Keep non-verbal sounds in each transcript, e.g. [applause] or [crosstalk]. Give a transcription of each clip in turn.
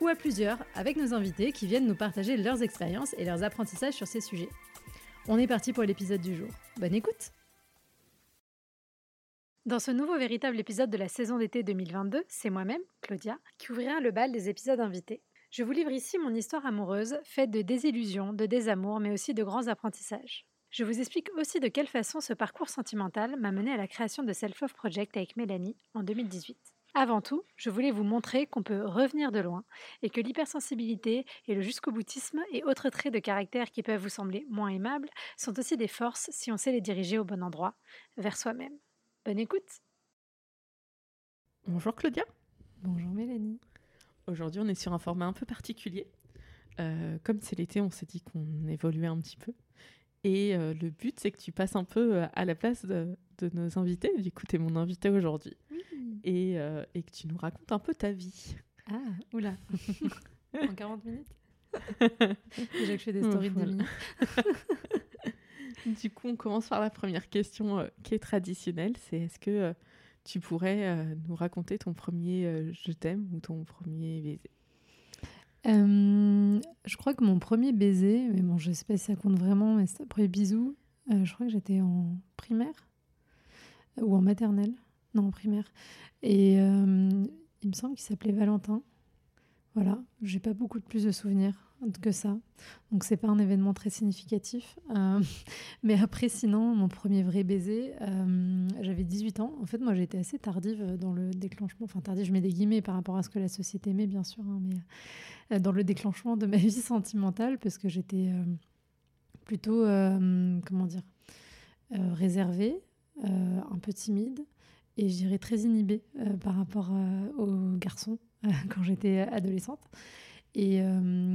ou à plusieurs avec nos invités qui viennent nous partager leurs expériences et leurs apprentissages sur ces sujets. On est parti pour l'épisode du jour. Bonne écoute Dans ce nouveau véritable épisode de la saison d'été 2022, c'est moi-même, Claudia, qui ouvrira le bal des épisodes invités. Je vous livre ici mon histoire amoureuse, faite de désillusions, de désamours, mais aussi de grands apprentissages. Je vous explique aussi de quelle façon ce parcours sentimental m'a mené à la création de Self Love Project avec Mélanie en 2018. Avant tout, je voulais vous montrer qu'on peut revenir de loin et que l'hypersensibilité et le jusqu'au boutisme et autres traits de caractère qui peuvent vous sembler moins aimables sont aussi des forces si on sait les diriger au bon endroit, vers soi-même. Bonne écoute Bonjour Claudia. Bonjour Mélanie. Aujourd'hui on est sur un format un peu particulier. Euh, comme c'est l'été, on s'est dit qu'on évoluait un petit peu. Et euh, le but, c'est que tu passes un peu euh, à la place de, de nos invités. Du coup, tu es mon invité aujourd'hui. [laughs] Et, euh, et, que tu nous racontes un peu ta vie. Ah, oula. [laughs] en 40 minutes [laughs] Déjà que je fais des stories de minutes. du coup, on commence par la première question euh, qui est traditionnelle. C'est est-ce que euh, tu pourrais euh, nous raconter ton premier euh, je t'aime ou ton premier baiser? Je crois que mon premier baiser, mais bon, je sais pas si ça compte vraiment, mais c'est le premier bisou, je crois que j'étais en primaire ou en maternelle. Non, en primaire. Et euh, il me semble qu'il s'appelait Valentin. Voilà, j'ai pas beaucoup de plus de souvenirs que ça. Donc c'est pas un événement très significatif. Euh, [laughs] mais après, sinon, mon premier vrai baiser, euh, j'avais 18 ans. En fait, moi, j'étais assez tardive dans le déclenchement. Enfin, tardive, je mets des guillemets par rapport à ce que la société met, bien sûr, hein, mais dans le déclenchement de ma [laughs] vie sentimentale, parce que j'étais plutôt, comment dire, réservée, un peu timide et je dirais très inhibée euh, par rapport euh, aux garçons euh, [laughs] quand j'étais adolescente. Et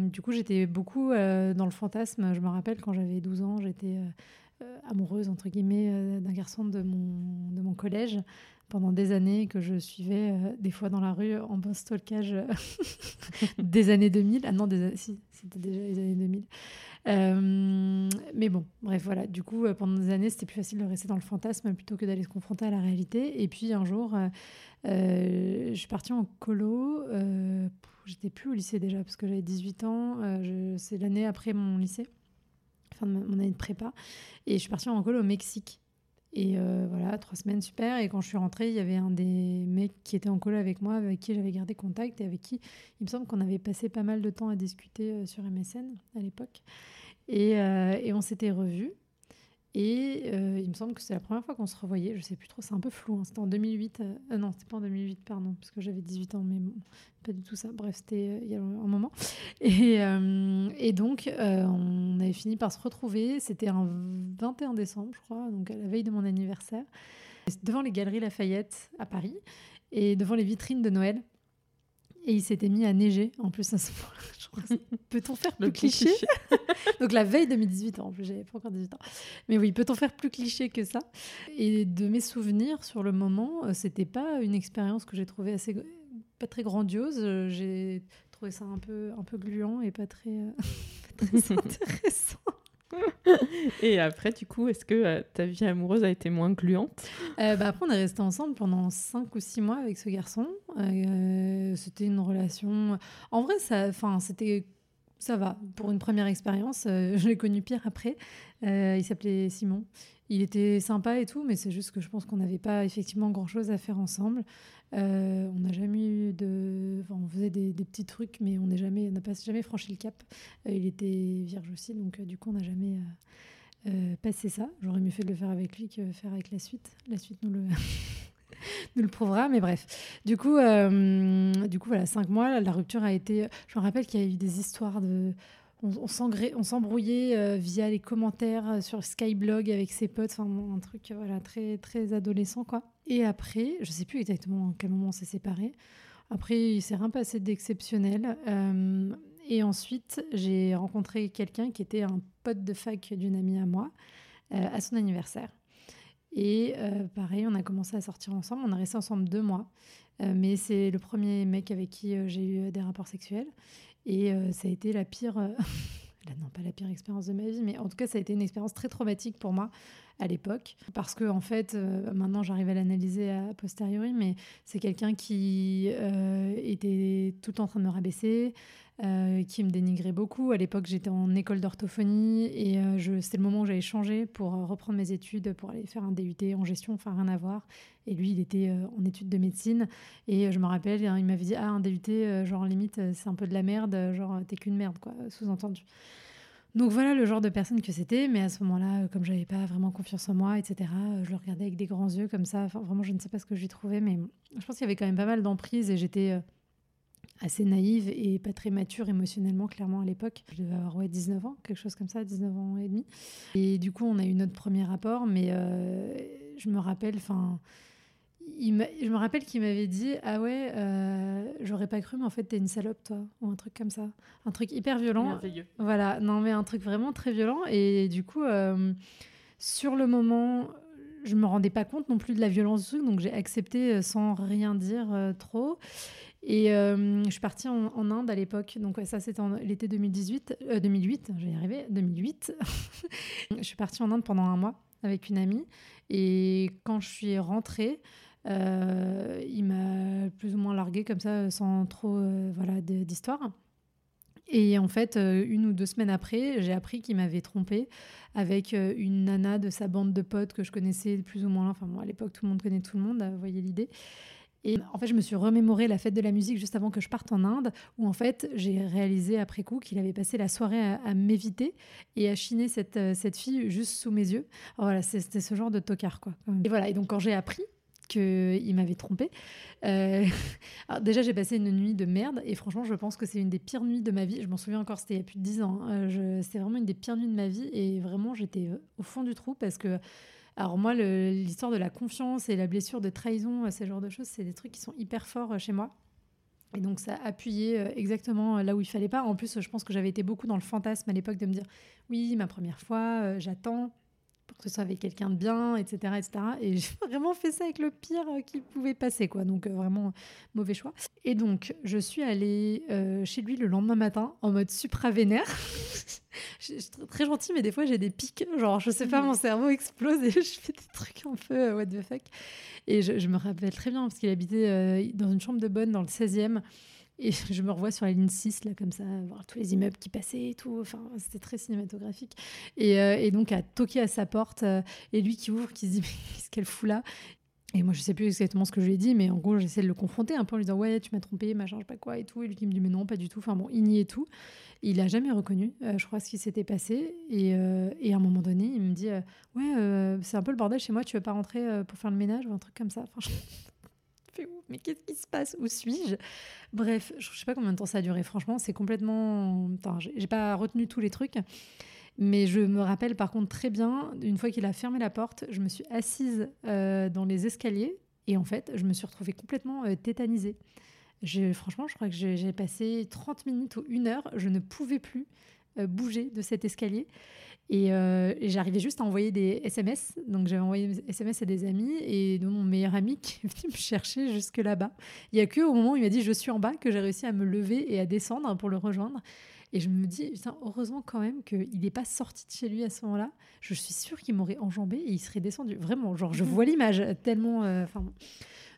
du coup, j'étais beaucoup dans le fantasme. Je me rappelle quand j'avais 12 ans, j'étais amoureuse, entre guillemets, d'un garçon de mon, de mon collège pendant des années que je suivais des fois dans la rue en bon stalkage [laughs] des années 2000. Ah non, des, si, c'était déjà les années 2000. Euh, mais bon, bref, voilà. Du coup, euh, pendant des années, c'était plus facile de rester dans le fantasme plutôt que d'aller se confronter à la réalité. Et puis un jour, euh, je suis partie en colo. J'étais plus au lycée déjà parce que j'avais 18 ans. C'est l'année après mon lycée, fin de mon année de prépa. Et je suis partie en colo au Mexique. Et euh, voilà, trois semaines, super. Et quand je suis rentrée, il y avait un des mecs qui était en colo avec moi, avec qui j'avais gardé contact et avec qui il me semble qu'on avait passé pas mal de temps à discuter euh, sur MSN à l'époque. Et, euh, et, on s'était revus. Et euh, il me semble que c'est la première fois qu'on se revoyait. Je sais plus trop, c'est un peu flou. Hein. C'était en 2008. Euh, non, c'était pas en 2008, pardon, parce que j'avais 18 ans, mais pas du tout ça. Bref, c'était euh, il y a un moment. Et, euh, donc, euh, on avait fini par se retrouver. C'était un 21 décembre, je crois, donc à la veille de mon anniversaire, devant les Galeries Lafayette à Paris et devant les vitrines de Noël. Et il s'était mis à neiger en plus à ce moment-là. [laughs] Peut-on faire plus cliché, cliché. [laughs] Donc la veille de mes 18 ans, en plus j'avais pas encore 18 ans. Mais oui, peut-on faire plus cliché que ça? Et de mes souvenirs sur le moment, c'était pas une expérience que j'ai trouvée assez pas très grandiose. J'ai trouvé ça un peu un peu gluant et pas très, euh, [laughs] pas très intéressant. [laughs] Et après, du coup, est-ce que euh, ta vie amoureuse a été moins gluante? Euh, bah Après, on est resté ensemble pendant 5 ou 6 mois avec ce garçon. Euh, c'était une relation... En vrai, ça, c'était... Ça va, pour une première expérience, [laughs] je l'ai connu pire après. il s'appelait Simon. Il était sympa et tout, mais c'est juste que je pense qu'on n'avait pas effectivement grand-chose à faire ensemble. Euh, on n'a jamais eu de... On faisait des, petits trucs, mais on n'a pas jamais franchi le cap. Euh, il était vierge aussi, donc euh, du coup, on n'a jamais passé ça. J'aurais mieux fait de le faire avec lui que faire avec la suite. La suite nous le... [laughs] nous le prouvera, mais bref. Du coup, du coup, voilà, cinq mois, la rupture a été... Je me rappelle qu'il y a eu des histoires de on, s'embrouillait euh, via les commentaires euh, sur Skyblog avec ses potes, enfin un truc voilà très très adolescent quoi. Et après, je sais plus exactement à quel moment on s'est séparés. Après, il s'est rien passé d'exceptionnel. Euh, et ensuite, j'ai rencontré quelqu'un qui était un pote de fac d'une amie à moi à son anniversaire. Et pareil, on a commencé à sortir ensemble. On a resté ensemble deux mois. mais c'est le premier mec avec qui j'ai eu des rapports sexuels. Et ça a été la pire. [laughs] non, pas la pire expérience de ma vie, mais en tout cas, ça a été une expérience très traumatique pour moi à l'époque. Parce que, en fait, euh, maintenant j'arrive à l'analyser a posteriori, mais c'est quelqu'un qui euh, était tout en train de me rabaisser, euh, qui me dénigrait beaucoup. À l'époque, j'étais en école d'orthophonie et c'était le moment où j'avais changé pour reprendre mes études, pour aller faire un DUT en gestion, enfin rien à voir. Et lui, il était en études de médecine. Et je me rappelle, hein, il m'avait dit Ah, un DUT, genre limite, c'est un peu de la merde, genre t'es qu'une merde, quoi, sous-entendu. Donc voilà le genre de personne que c'était, mais à ce moment-là, euh, comme j'avais pas vraiment confiance en moi, etc., euh, je le regardais avec des grands yeux comme ça. Enfin, vraiment, je ne sais pas ce que j'y trouvais, mais je pense qu'il y avait quand même pas mal d'emprise et j'étais euh, assez naïve et pas très mature émotionnellement, clairement, à l'époque. Je devais avoir ouais, 19 ans, quelque chose comme ça, 19 ans et demi. Et du coup, on a eu notre premier rapport, mais je me rappelle, enfin je me rappelle qu'il m'avait dit Ah ouais, euh, j'aurais pas cru, mais en fait, t'es une salope, toi. Ou un truc comme ça. Un truc hyper violent. Voilà, non, mais un truc vraiment très violent. Et du coup, euh, sur le moment, je me rendais pas compte non plus de la violence du truc, donc j'ai accepté euh, sans rien dire trop. Et je suis partie en, Inde à l'époque, donc ça c'était l'été 2018, 2008, j'ai arrivé, 2008. je suis partie en Inde pendant un mois avec une amie, et quand je suis rentrée, euh, il m'a plus ou moins largué comme ça, sans trop euh, voilà, d'histoire. Et en fait, euh, une ou deux semaines après, j'ai appris qu'il m'avait trompé avec une nana de sa bande de potes que je connaissais plus ou moins. Enfin, moi, à l'époque, tout le monde connaît tout le monde, vous voyez l'idée. Et en fait, je me suis remémoré la fête de la musique juste avant que je parte en Inde, où en fait, j'ai réalisé après coup qu'il avait passé la soirée à, m'éviter et à chiner cette, cette fille juste sous mes yeux. voilà, c'était ce genre de tocard, quoi. Et voilà, et donc quand j'ai appris, qu'il m'avait trompé. Euh, [laughs] déjà, j'ai passé une nuit de merde et franchement, je pense que c'est une des pires nuits de ma vie. Je m'en souviens encore, c'était il y a plus de 10 ans. Hein. Euh, c'était vraiment une des pires nuits de ma vie et vraiment, j'étais au fond du trou parce que. Alors moi, l'histoire de la confiance et la blessure de trahison, ce genre de choses, c'est des trucs qui sont hyper forts euh, chez moi. Et donc ça a appuyé exactement là où il fallait pas. En plus, je pense que j'avais été beaucoup dans le fantasme à l'époque de me dire, oui, ma première fois, j'attends, pour que ce soit avec quelqu'un de bien, etc., etc. Et j'ai [laughs] vraiment fait ça avec le pire euh, qui pouvait passer, quoi. Donc euh, vraiment mauvais choix. Et donc je suis allée euh, chez lui le lendemain matin en mode supra vénère. [laughs] je suis très gentille, mais des fois j'ai des pics. Genre je sais pas, mon cerveau explose et [laughs] je fais des trucs un peu what the fuck. Et je, je me rappelle très bien parce qu'il habitait dans une chambre de bonne dans le 16e. Et [laughs] je me revois sur la ligne 6, là, comme ça, voir tous les immeubles qui passaient et tout. Enfin, c'était très cinématographique. Et, euh, et, donc, à toquer à sa porte, euh, et lui qui ouvre, qui se dit [laughs] Mais qu'est-ce qu'elle fout là? Et moi, je sais plus exactement ce que je lui ai dit, mais en gros, j'essaie de le confronter un peu en lui disant Ouais, tu m'as trompé, machin, je sais pas quoi et tout. Et lui qui me dit Mais non, pas du tout. Enfin, bon, il nie et tout. il a jamais reconnu, euh, je crois, ce qui s'était passé. Et, et, à un moment donné, il me dit Ouais, c'est un peu le bordel chez moi, tu veux pas rentrer pour faire le ménage ou un truc comme ça. Enfin, mais qu'est-ce qui se passe? Où suis-je? Bref, je sais pas combien de temps ça a duré. Franchement, c'est complètement. Enfin, j'ai pas retenu tous les trucs. Mais je me rappelle par contre très bien, une fois qu'il a fermé la porte, je me suis assise euh, dans les escaliers et en fait, je me suis retrouvée complètement euh, tétanisée. franchement, je crois que j'ai passé 30 minutes ou une heure, je ne pouvais plus euh, bouger de cet escalier. Euh, et, j'arrivais juste à envoyer des SMS. Donc j'avais envoyé des SMS à des amis et de mon meilleur ami qui est venu me chercher jusque là-bas. Il n'y a que au moment où il m'a dit je suis en bas que j'ai réussi à me lever et à descendre pour le rejoindre. Et je me dis, heureusement quand même qu'il n'est pas sorti de chez lui à ce moment-là. Je suis sûre qu'il m'aurait enjambé et il serait descendu. Vraiment, genre, je vois l'image tellement. Euh.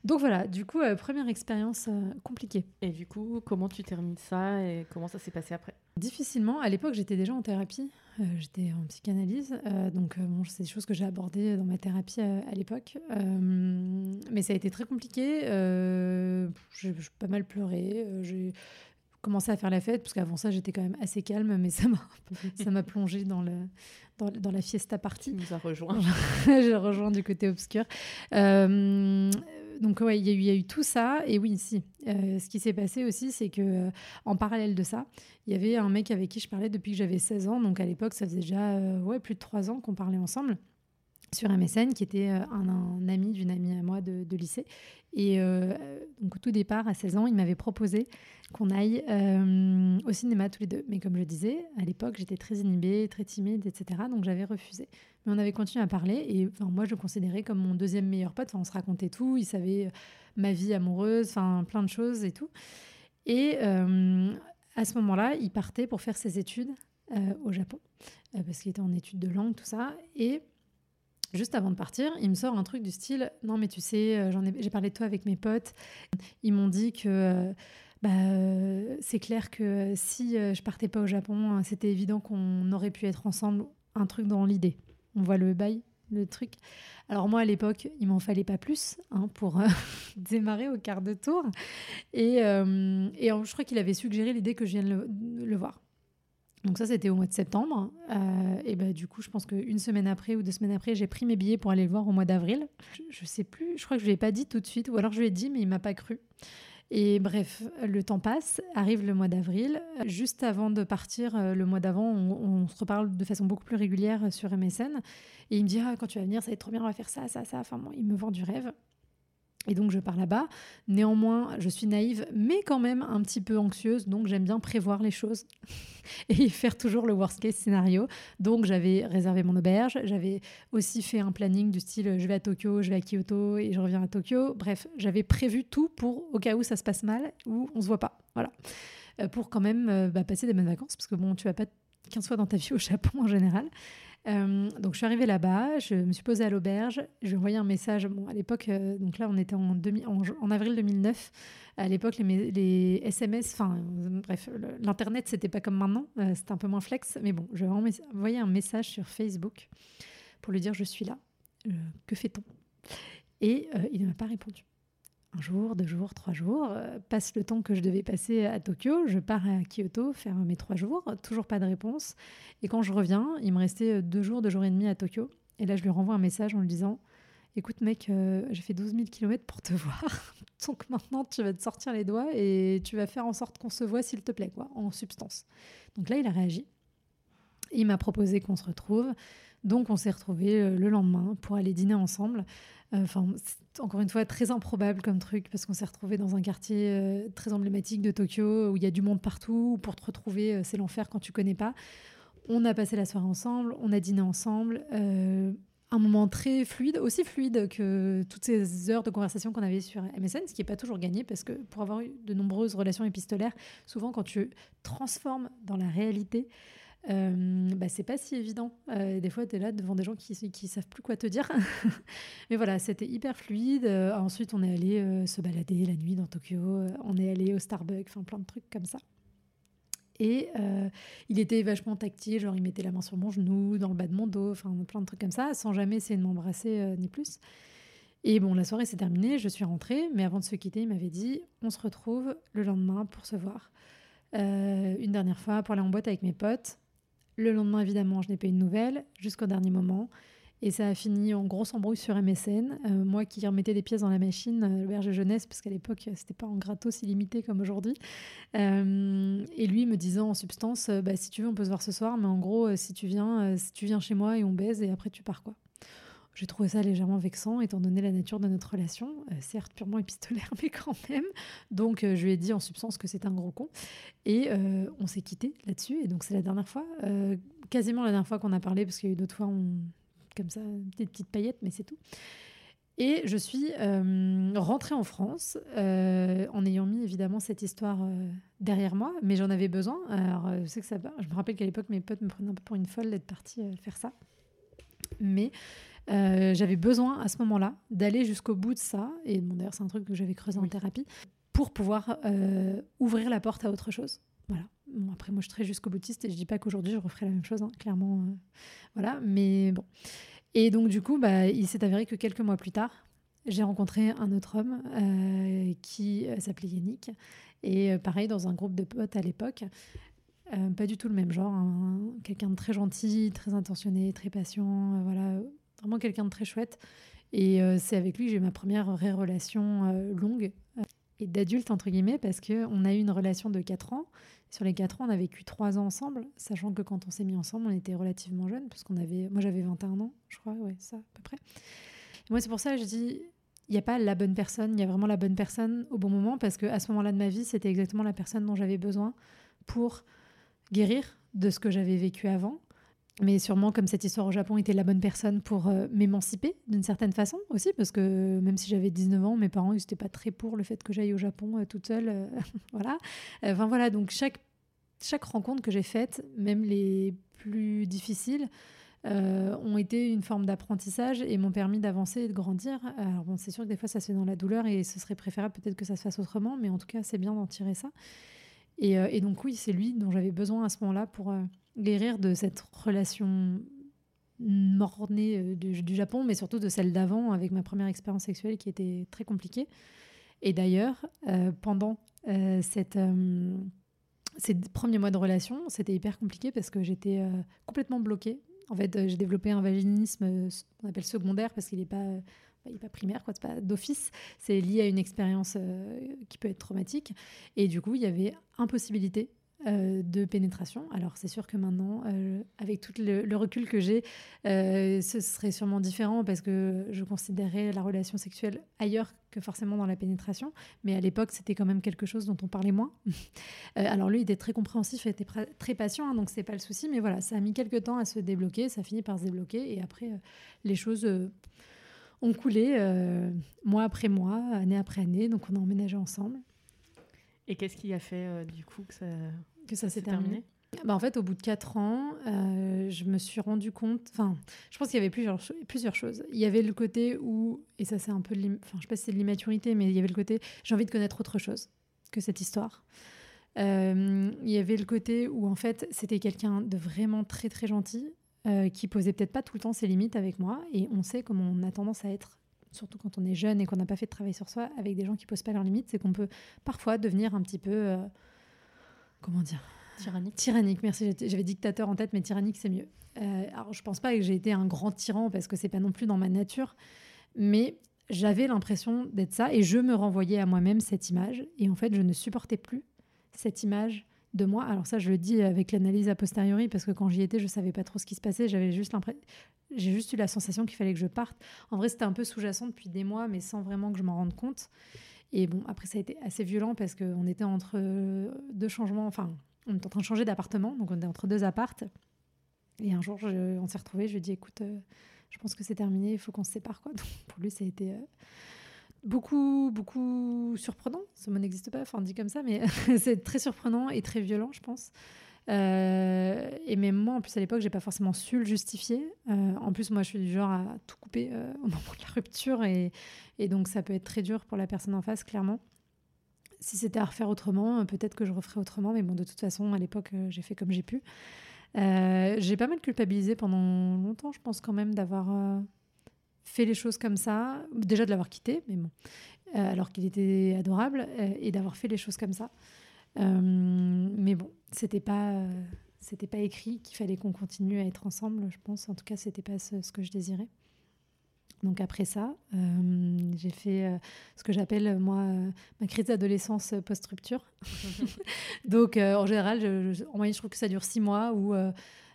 Donc voilà, du coup, euh, première expérience compliquée. Et du coup, comment tu termines ça et comment ça s'est passé après? Difficilement. À l'époque, j'étais déjà en thérapie. Euh, j'étais en psychanalyse, euh, donc euh, bon, c'est des choses que j'ai abordées dans ma thérapie à, l'époque. mais ça a été très compliqué. j'ai pas mal pleuré. j'ai commencé à faire la fête, parce qu'avant ça, j'étais quand même assez calme, mais ça m'a, ça m'a plongé dans, le, dans, dans, la fiesta partie. Tu nous as rejoint. [laughs] j'ai rejoint du côté obscur donc ouais, il y, a eu tout ça. Et oui, si. Euh, ce qui s'est passé aussi, c'est que euh, en parallèle de ça, il y avait un mec avec qui je parlais depuis que j'avais 16 ans. Donc à l'époque, ça faisait déjà euh, ouais, plus de 3 ans qu'on parlait ensemble. sur MSN, qui était un, ami d'une amie à moi de, lycée. Et euh, donc au tout départ, à 16 ans, il m'avait proposé qu'on aille euh, au cinéma tous les deux. Mais comme je disais, à l'époque, j'étais très inhibée, très timide, etc. Donc j'avais refusé. Mais on avait continué à parler et moi, je le considérais comme mon deuxième meilleur pote. Enfin, on se racontait tout. Il savait ma vie amoureuse, enfin plein de choses et tout. Et à ce moment-là, il partait pour faire ses études au Japon parce qu'il était en études de langue, tout ça. Et Juste avant de partir, il me sort un truc du style Non, mais tu sais, euh, ai, j'ai parlé de toi avec mes potes. Ils m'ont dit que euh, bah, euh, c'est clair que si je partais pas au Japon, c'était évident qu'on aurait pu être ensemble. Un truc dans l'idée. On voit le bail, le truc. Alors, moi, à l'époque, il m'en fallait pas plus hein, pour [laughs] démarrer au quart de tour. Et, je crois qu'il avait suggéré l'idée que je vienne le voir. Donc ça, c'était au mois de septembre. Euh, et ben du coup, je pense qu'une semaine après ou deux semaines après, j'ai pris mes billets pour aller le voir au mois d'avril. Je, ne sais plus, je crois que je lui ai pas dit tout de suite, ou alors je lui ai dit, mais il m'a pas cru. Et bref, le temps passe, arrive le mois d'avril. Juste avant de partir, euh, le mois d'avant, on, se reparle de façon beaucoup plus régulière sur MSN. Et il me dit, ah, quand tu vas venir, ça va être trop bien, on va faire ça, ça, ça. Enfin, il me vend du rêve. Et donc je pars là-bas. Néanmoins, je suis naïve, mais quand même un petit peu anxieuse, donc j'aime bien prévoir les choses [laughs] et faire toujours le worst case scénario. Donc j'avais réservé mon auberge, j'avais aussi fait un planning du style je vais à Tokyo, je vais à Kyoto et je reviens à Tokyo. Bref, j'avais prévu tout pour au cas où ça se passe mal ou on se voit pas. Voilà. Euh, pour quand même euh, bah, passer des bonnes vacances, parce que bon, tu vas pas 15 fois dans ta vie au Japon en général. Euh, donc je suis arrivée là-bas, je me suis posée à l'auberge, je envoyé un message. Bon, à l'époque, euh, donc là on était en, avril 2009. À l'époque, les, SMS, enfin bref, l'internet c'était pas comme maintenant, euh, c'était un peu moins flex. Mais bon, je envoyé un message sur Facebook pour lui dire je suis là, que fait-on? Et il ne m'a pas répondu un jour, deux jours, trois jours, euh, passe le temps que je devais passer à Tokyo, je pars à Kyoto faire mes trois jours, toujours pas de réponse. Et quand je reviens, il me restait deux jours, deux jours et demi à Tokyo. Et là, je lui renvoie un message en lui disant Écoute, mec, euh, j'ai fait 12 000 km pour te [laughs] voir. Donc maintenant, tu vas te sortir les doigts et tu vas faire en sorte qu'on se voit, s'il te plaît, quoi, en substance. Donc là, il a réagi. Il m'a proposé qu'on se retrouve. Donc on s'est retrouvés euh, le lendemain pour aller dîner ensemble. Enfin, encore une fois, très improbable comme truc, parce qu'on s'est retrouvé dans un quartier euh, très emblématique de Tokyo, où il y a du monde partout, pour te retrouver, euh, c'est l'enfer quand tu connais pas. On a passé la soirée ensemble, on a dîné ensemble. Euh, un moment très fluide, aussi fluide que toutes ces heures de conversation qu'on avait sur MSN, ce qui n'est pas toujours gagné, parce que pour avoir eu de nombreuses relations épistolaires, souvent quand tu transformes dans la réalité, euh, bah, c'est pas si évident. Euh, des fois, tu es là devant des gens qui, qui savent plus quoi te dire. [laughs] Mais voilà, c'était hyper fluide. Euh, ensuite, on est allé se balader la nuit dans Tokyo. on est allé au Starbucks, enfin plein de trucs comme ça. Et il était vachement tactile, genre il mettait la main sur mon genou, dans le bas de mon dos, enfin plein de trucs comme ça, sans jamais essayer de m'embrasser ni plus. Et bon, la soirée s'est terminée, je suis rentrée, mais avant de se quitter, il m'avait dit on se retrouve le lendemain pour se voir. une dernière fois pour aller en boîte avec mes potes. Le lendemain, évidemment, je n'ai pas eu de nouvelles jusqu'au dernier moment. Et ça a fini en grosse embrouille sur MSN. Euh, moi qui remettais des pièces dans la machine, euh, le berger jeunesse, parce qu'à l'époque, c'était pas en gratos illimité comme aujourd'hui. Euh, et lui me disant en substance, bah, si tu veux, on peut se voir ce soir, mais en gros, si tu viens, si tu viens chez moi et on baise, et après tu pars quoi. J'ai trouvé ça légèrement vexant, étant donné la nature de notre relation, euh, certes purement épistolaire, [laughs] mais quand même. Donc, euh, je lui ai dit en substance que c'était un gros con. Et euh, on s'est quitté là-dessus. Et donc, c'est la dernière fois, quasiment la dernière fois qu'on a parlé, parce qu'il y a eu d'autres fois, comme ça, des petites paillettes, mais c'est tout. Et je suis rentrée en France en ayant mis évidemment cette histoire derrière moi, mais j'en avais besoin. Alors, je sais que ça Je me rappelle qu'à l'époque, mes potes me prenaient un peu pour une folle d'être partie faire ça. Mais euh, j'avais besoin à ce moment-là d'aller jusqu'au bout de ça, et bon, d'ailleurs c'est un truc que j'avais creusé en thérapie, pour pouvoir euh, ouvrir la porte à autre chose. Voilà. Bon, après, moi je suis très jusqu'au boutiste et je dis pas qu'aujourd'hui je referai la même chose, hein, clairement. Euh, voilà, mais bon. Et donc du coup, bah, il s'est avéré que quelques mois plus tard, j'ai rencontré un autre homme qui s'appelait Yannick, et pareil dans un groupe de potes à l'époque. pas du tout le même genre, hein. quelqu'un de très gentil, très intentionné, très patient, voilà, Vraiment quelqu'un de très chouette. Et euh, c'est avec lui que j'ai ma première vraie relation euh, longue. et d'adulte, entre guillemets, parce qu'on a eu une relation de 4 ans. Sur les 4 ans, on a vécu 3 ans ensemble, sachant que quand on s'est mis ensemble, on était relativement jeunes, parce qu'on avait, moi j'avais 21 ans, je crois, ouais, ça, à peu près. moi, c'est pour ça que je dis, il n'y a pas la bonne personne, il y a vraiment la bonne personne au bon moment, parce qu'à ce moment-là de ma vie, c'était exactement la personne dont j'avais besoin pour guérir de ce que j'avais vécu avant mais sûrement comme cette histoire au Japon était la bonne personne pour euh, m'émanciper d'une certaine façon aussi, parce que même si j'avais 19 ans, mes parents n'étaient pas très pour le fait que j'aille au Japon euh, toute seule. Euh, [laughs] voilà. Enfin voilà, donc chaque, chaque rencontre que j'ai faite, même les plus difficiles, ont été une forme d'apprentissage et m'ont permis d'avancer et de grandir. Alors c'est sûr que des fois ça se fait dans la douleur et ce serait préférable peut-être que ça se fasse autrement, mais en tout cas c'est bien d'en tirer ça. Et, donc oui, c'est lui dont j'avais besoin à ce moment-là pour guérir de cette relation mornée euh, du, Japon, mais surtout de celle d'avant avec ma première expérience sexuelle qui était très compliquée. Et d'ailleurs, euh, pendant euh, cette, ces premiers mois de relation, c'était hyper compliqué parce que j'étais complètement bloquée. En fait, j'ai développé un vaginisme, qu'on appelle secondaire, parce qu'il n'est pas, bah, pas primaire, quoi, c'est pas d'office. C'est lié à une expérience qui peut être traumatique. Et du coup, il y avait impossibilité euh, de pénétration. Alors c'est sûr que maintenant, euh, avec tout le, recul que j'ai, euh, ce serait sûrement différent parce que je considérais la relation sexuelle ailleurs que forcément dans la pénétration. Mais à l'époque, c'était quand même quelque chose dont on parlait moins. [laughs] alors lui, il était très compréhensif, il était très patient, hein, donc c'est pas le souci. Mais voilà, ça a mis quelques temps à se débloquer, ça finit par se débloquer et après, les choses ont coulé mois après mois, année après année. Donc on a emménagé ensemble. Et qu'est-ce qui a fait euh, du coup que ça, que ça s'est terminé, bah, En fait, au bout de quatre ans, euh, je me suis rendu compte. Enfin, je pense qu'il y avait plusieurs, plusieurs choses. Il y avait le côté où, et ça c'est un peu, enfin, je sais pas si c'est de l'immaturité, mais il y avait le côté j'ai envie de connaître autre chose que cette histoire. Euh, il y avait le côté où en fait c'était quelqu'un de vraiment très très gentil qui posait peut-être pas tout le temps ses limites avec moi et on sait comment on a tendance à être surtout quand on est jeune et qu'on n'a pas fait de travail sur soi, avec des gens qui posent pas leurs limites, c'est qu'on peut parfois devenir un petit peu, euh, comment dire, tyrannique. Tyrannique, merci. J'avais dictateur en tête, mais tyrannique c'est mieux. Euh, alors je pense pas que j'ai été un grand tyran parce que c'est pas non plus dans ma nature, mais j'avais l'impression d'être ça et je me renvoyais à moi-même cette image et en fait je ne supportais plus cette image de moi. Alors ça, je le dis avec l'analyse a posteriori parce que quand j'y étais, je savais pas trop ce qui se passait. J'avais juste l'impression, j'ai juste eu la sensation qu'il fallait que je parte. En vrai, c'était un peu sous-jacent depuis des mois, mais sans vraiment que je m'en rende compte. Et bon, après, ça a été assez violent parce qu'on était entre deux changements. Enfin, on était en train de changer d'appartement, donc on était entre deux appartes. Et un jour, on s'est retrouvés. Je lui ai dit, écoute, euh, je pense que c'est terminé, il faut qu'on se sépare. Quoi. [laughs] Donc, pour lui, ça a été euh, beaucoup, beaucoup surprenant. Ce mot n'existe pas, enfin, dit comme ça, mais [laughs] c'est très surprenant et très violent, je pense. Euh, et même moi, en plus, à l'époque, j'ai pas forcément su le justifier. Euh, en plus, moi, je suis du genre à tout couper euh, au [laughs] moment de la rupture. Et, et, donc, ça peut être très dur pour la personne en face, clairement. Si c'était à refaire autrement, peut-être que je referais autrement. Mais bon, de toute façon, à l'époque, j'ai fait comme j'ai pu. j'ai pas mal culpabilisé pendant longtemps, je pense, quand même, d'avoir fait les choses comme ça. Déjà de l'avoir quitté, mais bon. alors qu'il était adorable. et d'avoir fait les choses comme ça. Mais bon, c'était pas, c'était pas écrit qu'il fallait qu'on continue à être ensemble, je pense. En tout cas, c'était pas ce, que je désirais. Donc après ça, euh, j'ai fait euh, ce que j'appelle moi ma crise d'adolescence post-rupture. [laughs] Donc en général, je, en moyenne, je trouve que ça dure six mois où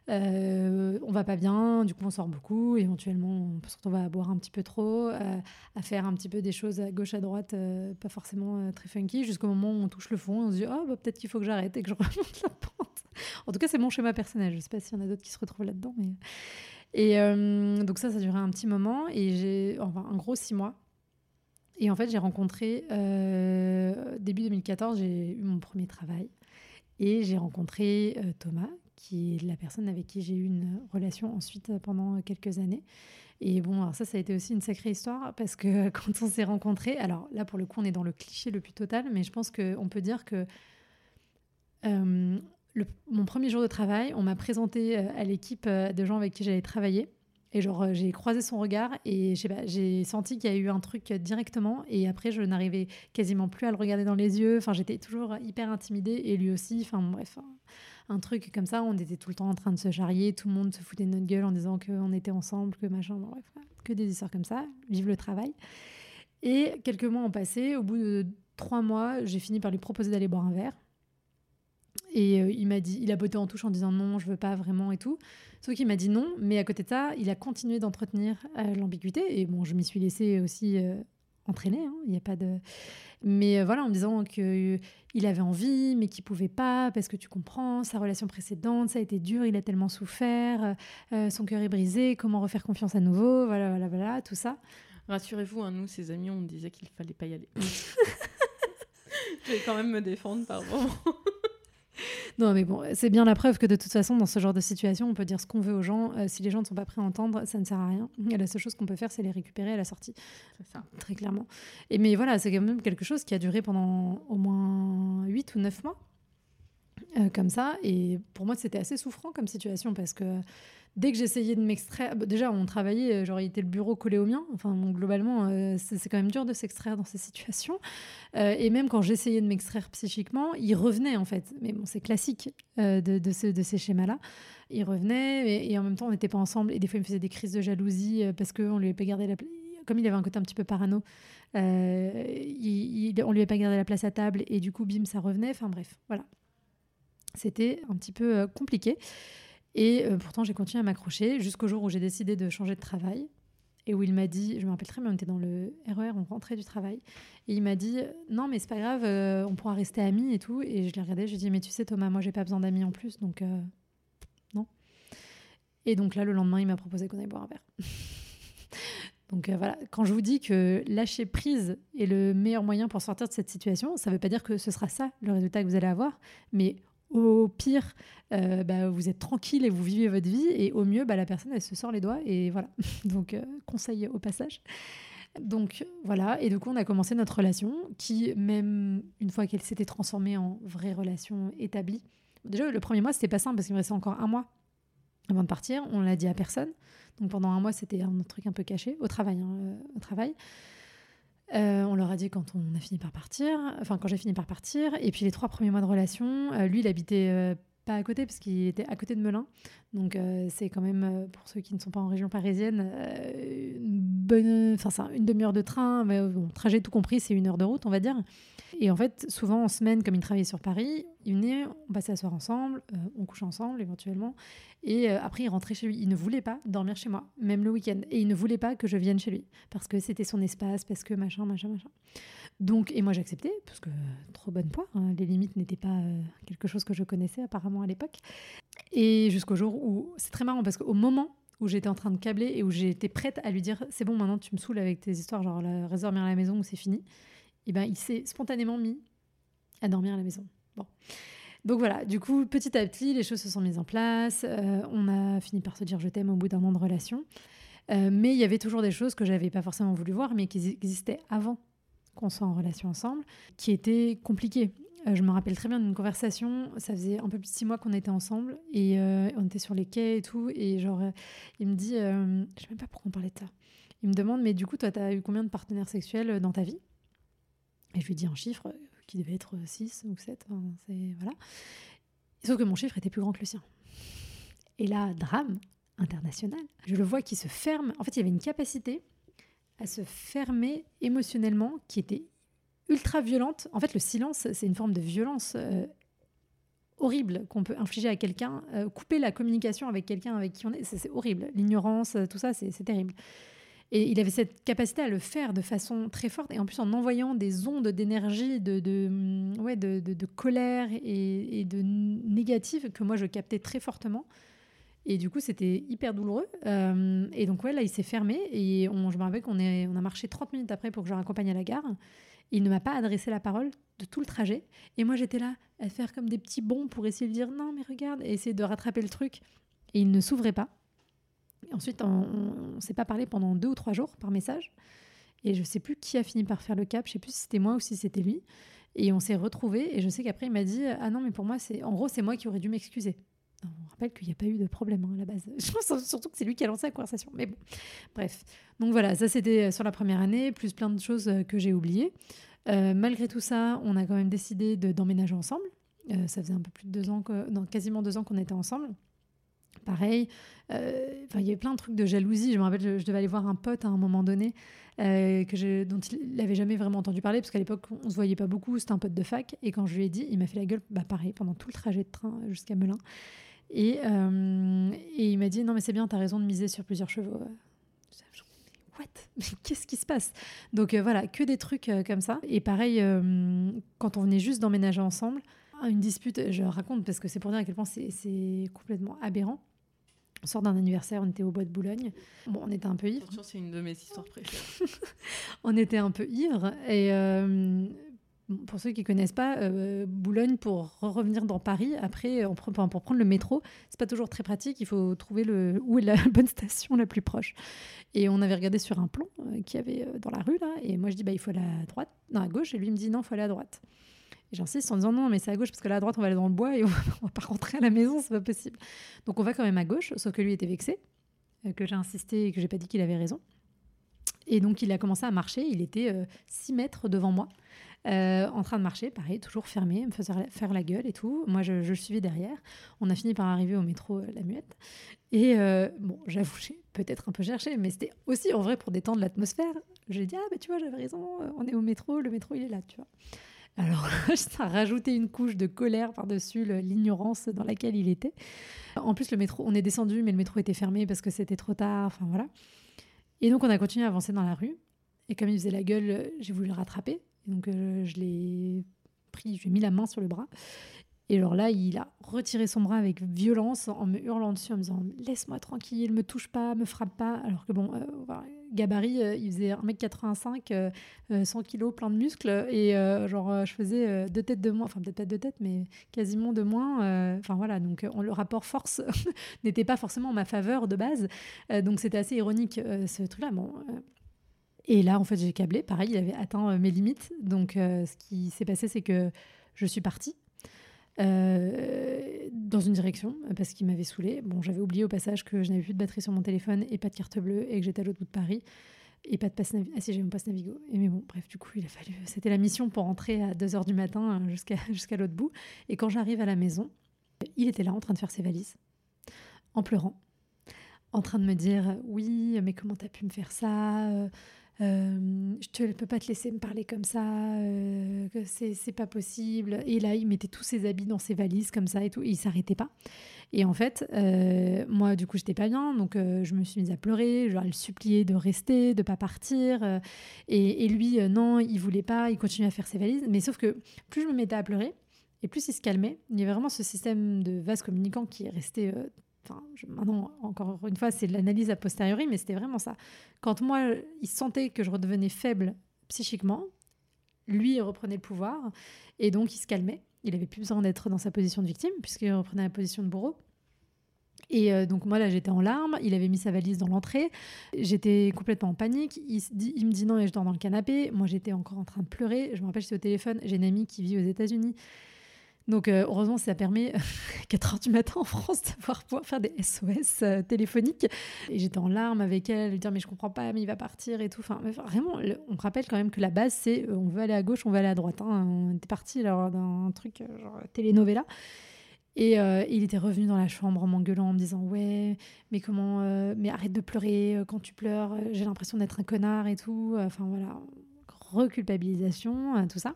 euh, on va pas bien, du coup on sort beaucoup, éventuellement on peut se retrouver à boire un petit peu trop, euh, à faire un petit peu des choses à gauche à droite, euh, pas forcément très funky, jusqu'au moment où on touche le fond, on se dit oh bah, peut-être qu'il faut que j'arrête et que je [laughs] remonte la pente. En tout cas c'est mon schéma personnel, je sais pas s'il y en a d'autres qui se retrouvent là-dedans, mais et donc ça ça a duré un petit moment et j'ai enfin un gros six mois. Et en fait j'ai rencontré début 2014 j'ai eu mon premier travail. Et j'ai rencontré Thomas, qui est la personne avec qui j'ai eu une relation ensuite euh, pendant quelques années. Et bon, alors ça, ça a été aussi une sacrée histoire parce que [laughs] quand on s'est rencontrés, alors là, pour le coup, on est dans le cliché le plus total, mais je pense qu'on peut dire que euh, mon premier jour de travail, on m'a présenté euh, à l'équipe de gens avec qui j'allais travailler. Et genre, j'ai croisé son regard et j'ai senti qu'il y a eu un truc directement. Et après, je n'arrivais quasiment plus à le regarder dans les yeux. Enfin, j'étais toujours hyper intimidée et lui aussi. Enfin, bref, un truc comme ça. On était tout le temps en train de se charrier, tout le monde se foutait de notre gueule en disant qu'on était ensemble, que machin, bref, que des histoires comme ça. Vive le travail. Et quelques mois ont passé. Au bout de trois mois, j'ai fini par lui proposer d'aller boire un verre. Et euh, il m'a dit, il a botté en touche en disant non, je veux pas vraiment et tout. Sauf qu'il m'a dit non, mais à côté de ça, il a continué d'entretenir euh, l'ambiguïté. Et bon, je m'y suis laissée aussi euh, entraîner. hein, Il n'y a pas de. Mais euh, voilà, en me disant que il avait envie, mais qu'il pouvait pas parce que tu comprends sa relation précédente, ça a été dur, il a tellement souffert, euh, son cœur est brisé, comment refaire confiance à nouveau, voilà, voilà, voilà, tout ça. Rassurez-vous, hein, nous, ses amis, on disait qu'il fallait pas y aller. [laughs] [laughs] je vais quand même me défendre par moment. Non, mais bon, c'est bien la preuve que de toute façon, dans ce genre de situation, on peut dire ce qu'on veut aux gens. Euh, si les gens ne sont pas prêts à entendre, ça ne sert à rien. Et la seule chose qu'on peut faire, c'est les récupérer à la sortie. Ça. très clairement. Et mais voilà, c'est quand même quelque chose qui a duré pendant au moins 8 ou 9 mois. Euh, comme ça. Et pour moi, c'était assez souffrant comme situation parce que dès que j'essayais de m'extraire, bah, déjà, on travaillait, euh, genre, il était le bureau collé au mien. Enfin, globalement, euh, c'est quand même dur de s'extraire dans ces situations. [laughs] Euh, et même quand j'essayais de m'extraire psychiquement, il revenait en fait. Mais bon, c'est classique euh, de, de, ce- de ces schémas-là. Il revenait et, en même temps, on n'était pas ensemble. Et des fois, il me faisait des crises de jalousie euh, parce qu'on lui avait pas gardé la place. Comme il avait un côté un petit peu parano, euh, il- on lui avait pas gardé la place à table et du coup, bim, ça revenait. Enfin bref, voilà. C'était un petit peu euh, compliqué. Et euh, pourtant, j'ai continué à m'accrocher jusqu'au jour où j'ai décidé de changer de travail. Et où il m'a dit, je me rappelle très bien, on était dans le RER, on rentrait du travail. Et il m'a dit, non, mais c'est pas grave, euh, on pourra rester amis et tout. Et je l'ai regardé, je lui ai dit, mais tu sais, Thomas, moi, j'ai pas besoin d'amis en plus, donc non. Et donc là, le lendemain, il m'a proposé qu'on aille boire un verre. [laughs] donc voilà, quand je vous dis que lâcher prise est le meilleur moyen pour sortir de cette situation, ça veut pas dire que ce sera ça le résultat que vous allez avoir, mais au pire, euh, bah, vous êtes tranquille et vous vivez votre vie, et au mieux, bah, la personne, elle se sort les doigts, et voilà. [laughs] Donc, euh, conseil au passage. Donc voilà, et du coup on a commencé notre relation qui, même une fois qu'elle s'était transformée en vraie relation établie, déjà le premier mois c'était pas simple parce qu'il me restait encore un mois avant de partir, on l'a dit à personne. Donc pendant un mois c'était un truc un peu caché au travail. hein, euh, au travail. Euh, on leur a dit quand on a fini par partir, enfin quand j'ai fini par partir, et puis les trois premiers mois de relation, euh, lui il habitait euh, pas à côté parce qu'il était à côté de Melun, donc c'est quand même pour ceux qui ne sont pas en région parisienne une bonne, une demi-heure de train, mais bon, trajet tout compris c'est une heure de route on va dire. Et en fait souvent en semaine comme il travaillait sur Paris, il venait, on passait la soirée ensemble, euh, on couchait ensemble éventuellement, et euh, après il rentrait chez lui. Il ne voulait pas dormir chez moi, même le week-end, et il ne voulait pas que je vienne chez lui parce que c'était son espace, parce que machin, machin, machin. Donc, et moi j'acceptais, parce que trop bonne poire, hein, les limites n'étaient pas euh, quelque chose que je connaissais apparemment à l'époque. Et jusqu'au jour où, c'est très marrant parce qu'au moment où j'étais en train de câbler et où j'étais prête à lui dire c'est bon maintenant tu me saoules avec tes histoires genre la, dormir à la maison ou c'est fini, et ben il s'est spontanément mis à dormir à la maison. Bon. Donc voilà, du coup, petit à petit, les choses se sont mises en place. euh, on a fini par se dire je t'aime au bout d'un an de relation. Euh, mais il y avait toujours des choses que j'avais pas forcément voulu voir, mais qui existaient avant qu'on soit en relation ensemble, qui étaient compliquées. Euh, je me rappelle très bien d'une conversation, ça faisait un peu plus de six mois qu'on était ensemble, et on était sur les quais et tout, et genre, il me dit, je sais même pas pourquoi on parlait de ça, il me demande, mais du coup, toi, tu as eu combien de partenaires sexuels dans ta vie? Et je lui dis un chiffre qui devait être 6 ou 7, enfin, c'est... Voilà. Sauf que mon chiffre était plus grand que le sien. Et là, drame international. Je le vois qui se ferme. En fait, il y avait une capacité à se fermer émotionnellement qui était ultra violente. En fait, le silence, c'est une forme de violence euh, horrible qu'on peut infliger à quelqu'un. Euh, couper la communication avec quelqu'un avec qui on est, c'est horrible. L'ignorance, euh, tout ça, c'est terrible. Et il avait cette capacité à le faire de façon très forte, et en plus en envoyant des ondes d'énergie, de, de, hum, ouais, de, colère et, de négative que moi je captais très fortement. Et du coup, c'était hyper douloureux. Euh, et donc, ouais, là, il s'est fermé. Et on, je me rappelle qu'on on a marché 30 minutes après pour que je raccompagne à la gare. Il ne m'a pas adressé la parole de tout le trajet. Et moi, j'étais là à faire comme des petits bonds pour essayer de dire non, mais regarde, et essayer de rattraper le truc. Et il ne s'ouvrait pas. Ensuite, on ne s'est pas parlé pendant deux ou trois jours par message. Et je sais plus qui a fini par faire le cap. Je sais plus si c'était moi ou si c'était lui. Et on s'est retrouvés. Et je sais qu'après, il m'a dit Ah non, mais pour moi, c'est en gros, c'est moi qui aurais dû m'excuser. On rappelle qu'il n'y a pas eu de problème hein, à la base. [laughs] Je pense surtout que c'est lui qui a lancé la conversation. Mais bon, bref. Donc voilà, ça c'était sur la première année, plus plein de choses euh, que j'ai oubliées. Euh, malgré tout ça, on a quand même décidé de- d'emménager ensemble. Euh, ça faisait un peu plus de deux ans, que, quasiment deux ans qu'on était ensemble. Pareil, euh, il y avait plein de trucs de jalousie. Je me rappelle, je, devais aller voir un pote à un moment donné euh, que je, dont il n'avait jamais vraiment entendu parler, parce qu'à l'époque, on se voyait pas beaucoup. C'était un pote de fac. Et quand je lui ai dit, il m'a fait la gueule, bah, pareil, pendant tout le trajet de train jusqu'à Melun. Et, euh, et il m'a dit, non, mais c'est bien, tu as raison de miser sur plusieurs chevaux. What? [laughs] Mais qu'est-ce qui se passe? Donc voilà, que des trucs comme ça. Et pareil, quand on venait juste d'emménager ensemble, une dispute, je raconte parce que c'est pour dire à quel point c'est complètement aberrant. On sort d'un anniversaire, on était au bois de Boulogne. Bon, on était un peu ivre. C'est une de mes histoires préférées. [laughs] on était un peu ivre et euh, pour ceux qui connaissent pas, euh, Boulogne pour revenir dans Paris après, on pour prendre le métro, c'est pas toujours très pratique. Il faut trouver le où est la [laughs] bonne station la plus proche. Et on avait regardé sur un plan euh, qui avait dans la rue là, et moi je dis bah il faut aller à droite, non à gauche, et lui me dit non, il faut aller à droite. Et j'insiste en disant non, mais c'est à gauche parce que là à droite on va aller dans le bois et [laughs] on va pas rentrer à la maison, c'est pas possible. Donc on va quand même à gauche, sauf que lui était vexé, euh, que j'ai insisté et que j'ai pas dit qu'il avait raison. Et donc il a commencé à marcher, il était 6 euh, mètres devant moi, euh, en train de marcher, pareil, toujours fermé, me faisait faire la gueule et tout. Moi je, le suivais derrière. On a fini par arriver au métro La Muette. Et bon, j'avoue, j'ai peut-être un peu cherché, mais c'était aussi en vrai pour détendre l'atmosphère. J'ai dit, ah bah tu vois, j'avais raison, on est au métro, le métro il est là, tu vois. Alors, [laughs] ça rajouté une couche de colère par-dessus l'ignorance dans laquelle il était. En plus, le métro, on est descendu, mais le métro était fermé parce que c'était trop tard. Enfin, voilà. Et donc, on a continué à avancer dans la rue. Et comme il faisait la gueule, j'ai voulu le rattraper. donc, euh, je l'ai pris, je lui ai mis la main sur le bras. Et alors là, il a retiré son bras avec violence en me hurlant dessus, en me disant Laisse-moi tranquille, me touche pas, me frappe pas. Alors que bon, euh, gabarit, euh, il faisait 1m85, 100 kg, plein de muscles. Et euh, genre, je faisais deux têtes de moins, enfin peut-être pas deux têtes, mais quasiment de moins. Enfin voilà, donc le rapport force [laughs] n'était pas forcément en ma faveur de base. donc c'était assez ironique ce truc-là. Et là, en fait, j'ai câblé. Pareil, il avait atteint mes limites. Donc ce qui s'est passé, c'est que je suis partie. Euh, dans une direction parce qu'il m'avait saoulé. Bon, j'avais oublié au passage que je n'avais plus de batterie sur mon téléphone et pas de carte bleue et que j'étais à l'autre bout de Paris et pas de passe Navigo. Ah si, j'ai mon passe Navigo. Et mais bon, bref, du coup, il a fallu. [laughs] C'était la mission pour rentrer à 2h du matin hein, jusqu'à [laughs] jusqu'à l'autre bout. Et quand j'arrive à la maison, il était là en train de faire ses valises, en pleurant, en train de me dire Oui, mais comment t'as pu me faire ça euh, euh, je ne peux pas te laisser me parler comme ça, euh, que c'est pas possible. Et là, il mettait tous ses habits dans ses valises comme ça et tout, et il s'arrêtait pas. Et en fait, euh, moi, du coup, j'étais pas bien, donc je me suis mise à pleurer, je le supplier de rester, de pas partir. Et, et, lui, non, il voulait pas, il continuait à faire ses valises. Mais sauf que plus je me mettais à pleurer, et plus il se calmait. Il y avait vraiment ce système de vase communicant qui est resté Enfin, maintenant, encore une fois, c'est l'analyse a posteriori, mais c'était vraiment ça. Quand moi, il sentait que je redevenais faible psychiquement, lui, il reprenait le pouvoir, et donc il se calmait. Il avait plus besoin d'être dans sa position de victime, puisqu'il reprenait la position de bourreau. Et euh, donc moi là j'étais en larmes, il avait mis sa valise dans l'entrée, j'étais complètement en panique, il, il, me dit non et je dors dans le canapé, moi j'étais encore en train de pleurer, je me rappelle j'étais au téléphone, j'ai une amie qui vit aux États-Unis donc euh, heureusement, ça permet, [laughs] 4 heures du matin en France, de pouvoir faire des SOS euh, téléphoniques. Et j'étais en larmes avec elle, lui dire mais je comprends pas, mais il va partir et tout. Enfin, vraiment, on rappelle quand même que la base, c'est euh, on veut aller à gauche, on veut aller à droite. Hein. On était parti d'un truc genre telenovela. Et il était revenu dans la chambre en m'engueulant, en me disant ouais, mais comment, mais arrête de pleurer quand tu pleures. J'ai l'impression d'être un connard et tout. Enfin voilà, reculpabilisation, tout ça.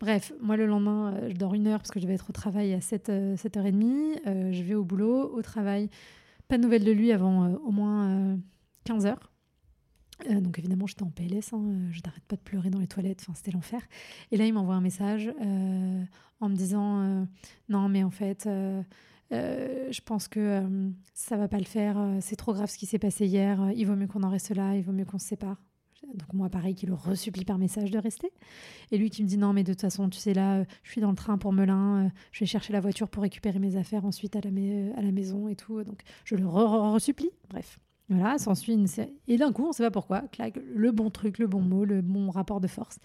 Bref, moi le lendemain, euh, je dors une heure parce que je devais être au travail à 7, h 7h30. Euh, je vais au boulot, au travail. Pas de nouvelles de lui avant euh, au moins 15 heures. donc évidemment, j'étais en PLS, hein, je n'arrête pas de pleurer dans les toilettes, c'était l'enfer. Et là, il m'envoie un message en me disant Non, mais en fait, je pense que ça va pas le faire, c'est trop grave ce qui s'est passé hier, il vaut mieux qu'on en reste là, il vaut mieux qu'on se sépare. Donc moi, pareil, qui le resupplie par message de rester. Et lui qui me dit non, mais de toute façon, tu sais, là, je suis dans le train pour Melun, euh, je vais chercher la voiture pour récupérer mes affaires ensuite à la, la maison et tout. Donc je le resupplie. Bref. Voilà, s'ensuit une série. Et d'un coup, on ne sait pas pourquoi, claque, le bon truc, le bon mot, le bon rapport de force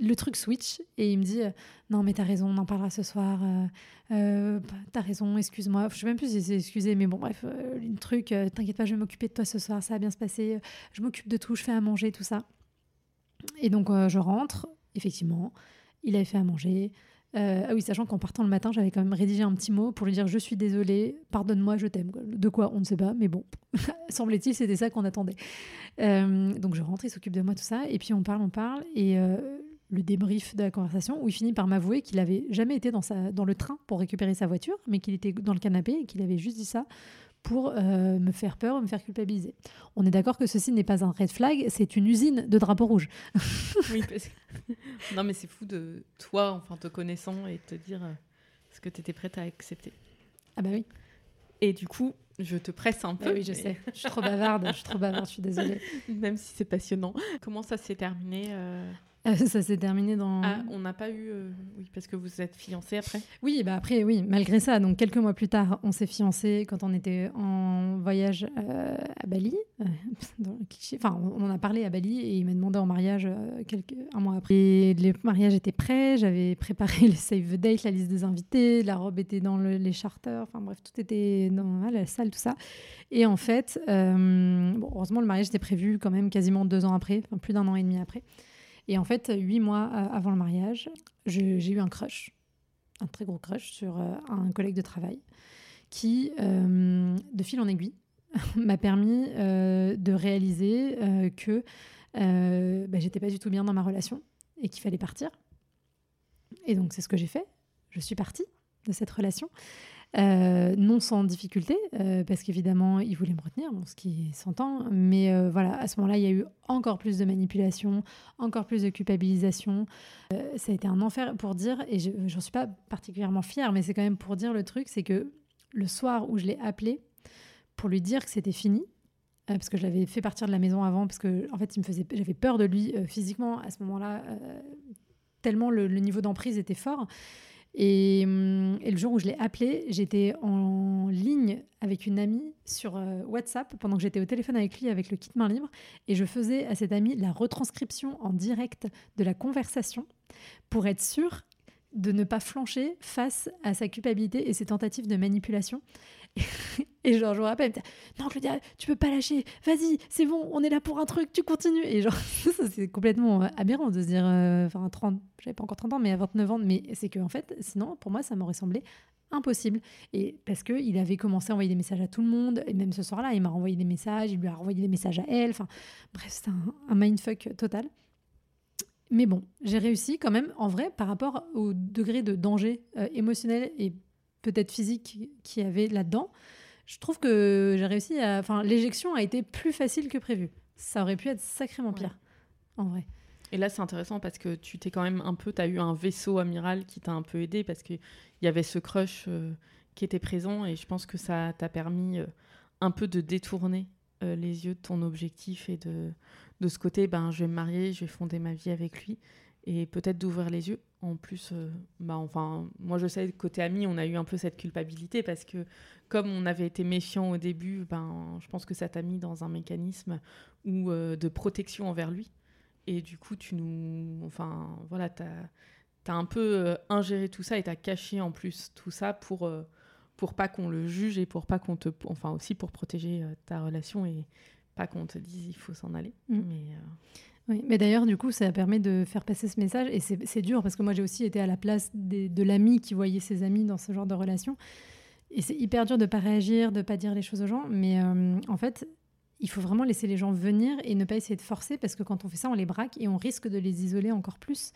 le truc switch et il me dit euh, non mais t'as raison on en parlera ce soir euh, euh bah, t'as raison excuse-moi je sais même plus si c'est excusé mais bon bref le truc t'inquiète pas je vais m'occuper de toi ce soir ça va bien se passer je m'occupe de tout je fais à manger tout ça et donc je rentre effectivement il avait fait à manger ah oui, sachant qu'en partant le matin, j'avais quand même rédigé un petit mot pour lui dire je suis désolée, pardonne-moi, je t'aime. De quoi on ne sait pas, mais bon, [laughs] semblait-il, c'était ça qu'on attendait. donc je rentre, il s'occupe de moi, tout ça, et puis on parle, on parle, et le débrief de la conversation où il finit par m'avouer qu'il avait jamais été dans, sa, dans le train pour récupérer sa voiture, mais qu'il était dans le canapé et qu'il avait juste dit ça pour euh, me faire peur, me faire culpabiliser. On est d'accord que ceci n'est pas un red flag, c'est une usine de drapeaux rouges. [laughs] oui, parce que... non mais c'est fou de toi, enfin te connaissant et te dire euh, ce que tu étais prête à accepter. Ah bah oui. Et du coup, je te presse un peu. oui, je sais. Je suis trop [laughs] bavarde. je suis trop bavarde. Je suis désolée. Même si c'est passionnant. Comment ça s'est terminé euh, ça s'est terminé dans. Ah, on n'a pas eu. Euh, oui, parce que vous êtes fiancés après Oui, bah après, oui, malgré ça. Donc, quelques mois plus tard, on s'est fiancés quand on était en voyage euh, à Bali. Euh, dans enfin, on en a parlé à Bali et il m'a demandé en mariage quelques... un mois après. Et le mariage était prêt, j'avais préparé les save the date, la liste des invités, la robe était dans les charters, enfin bref, tout était dans la salle, tout ça. Et en fait, bon, heureusement, le mariage était prévu quand même quasiment deux ans après, enfin plus d'un an et demi après. Et en fait, huit mois euh, avant le mariage, j'ai eu un crush, un très gros crush sur euh, un collègue de travail qui, euh, de fil en aiguille, [laughs] m'a permis de réaliser que bah, j'étais pas du tout bien dans ma relation et qu'il fallait partir. Et donc, c'est ce que j'ai fait. Je suis partie de cette relation. Euh, non sans difficulté, euh, parce qu'évidemment, il voulait me retenir, ce qui s'entend. Mais euh, voilà, à ce moment-là, il y a eu encore plus de manipulation, encore plus de culpabilisation. ça a été un enfer pour dire, et je n'en suis pas particulièrement fière, mais c'est quand même pour dire le truc, c'est que le soir où je l'ai appelé pour lui dire que c'était fini, parce que je l'avais fait partir de la maison avant, parce que en fait, il me faisait, j'avais peur de lui physiquement à ce moment-là, tellement le, le niveau d'emprise était fort. Hum, et, le jour où je l'ai appelé, j'étais en ligne avec une amie sur euh, WhatsApp pendant que j'étais au téléphone avec lui avec le kit main libre. Et je faisais à cette amie la retranscription en direct de la conversation pour être sûre de ne pas flancher face à sa culpabilité et ses tentatives de manipulation. [laughs] Et genre, je me rappelle, non, Claudia, tu peux pas lâcher, vas-y, c'est bon, on est là pour un truc, tu continues. Et genre, [laughs] c'est complètement euh, aberrant de se dire, euh, enfin, 30, j'avais pas encore 30 ans, mais à 29 ans, mais c'est que, en fait, sinon, pour moi, ça m'aurait semblé impossible. Et parce qu'il avait commencé à envoyer des messages à tout le monde, et même ce soir-là, il m'a renvoyé des messages, il lui a renvoyé des messages à elle, enfin, bref, c'était un, un mindfuck total. Mais bon, j'ai réussi quand même, en vrai, par rapport au degré de danger euh, émotionnel et peut-être physique qu'il y avait là-dedans, je trouve que j'ai réussi à. Enfin, l'éjection a été plus facile que prévu. Ça aurait pu être sacrément pire, en vrai. Et là, c'est intéressant parce que tu t'es quand même un peu. Tu as eu un vaisseau amiral qui t'a un peu aidé parce qu'il y avait ce crush euh, qui était présent et je pense que ça t'a permis euh, un peu de détourner les yeux de ton objectif et de, de ce côté, ben, je vais me marier, je vais fonder ma vie avec lui et peut-être d'ouvrir les yeux. En plus, euh, bah, enfin, moi je sais, côté ami, on a eu un peu cette culpabilité parce que comme on avait été méfiant au début, ben, je pense que ça t'a mis dans un mécanisme où, euh, de protection envers lui. Et du coup, tu nous. Enfin, voilà, tu as, un peu euh, ingéré tout ça et tu as caché en plus tout ça pour, pour pas qu'on le juge et pour pas qu'on te. Enfin, aussi pour protéger ta relation et pas qu'on te dise il faut s'en aller. Mm. Mais. Oui, mais d'ailleurs, du coup, ça permet de faire passer ce message. Et c'est dur parce que moi, j'ai aussi été à la place de l'ami qui voyait ses amis dans ce genre de relation. Et c'est hyper dur de ne pas réagir, de ne pas dire les choses aux gens. Mais euh, en fait, il faut vraiment laisser les gens venir et ne pas essayer de forcer parce que quand on fait ça, on les braque et on risque de les isoler encore plus.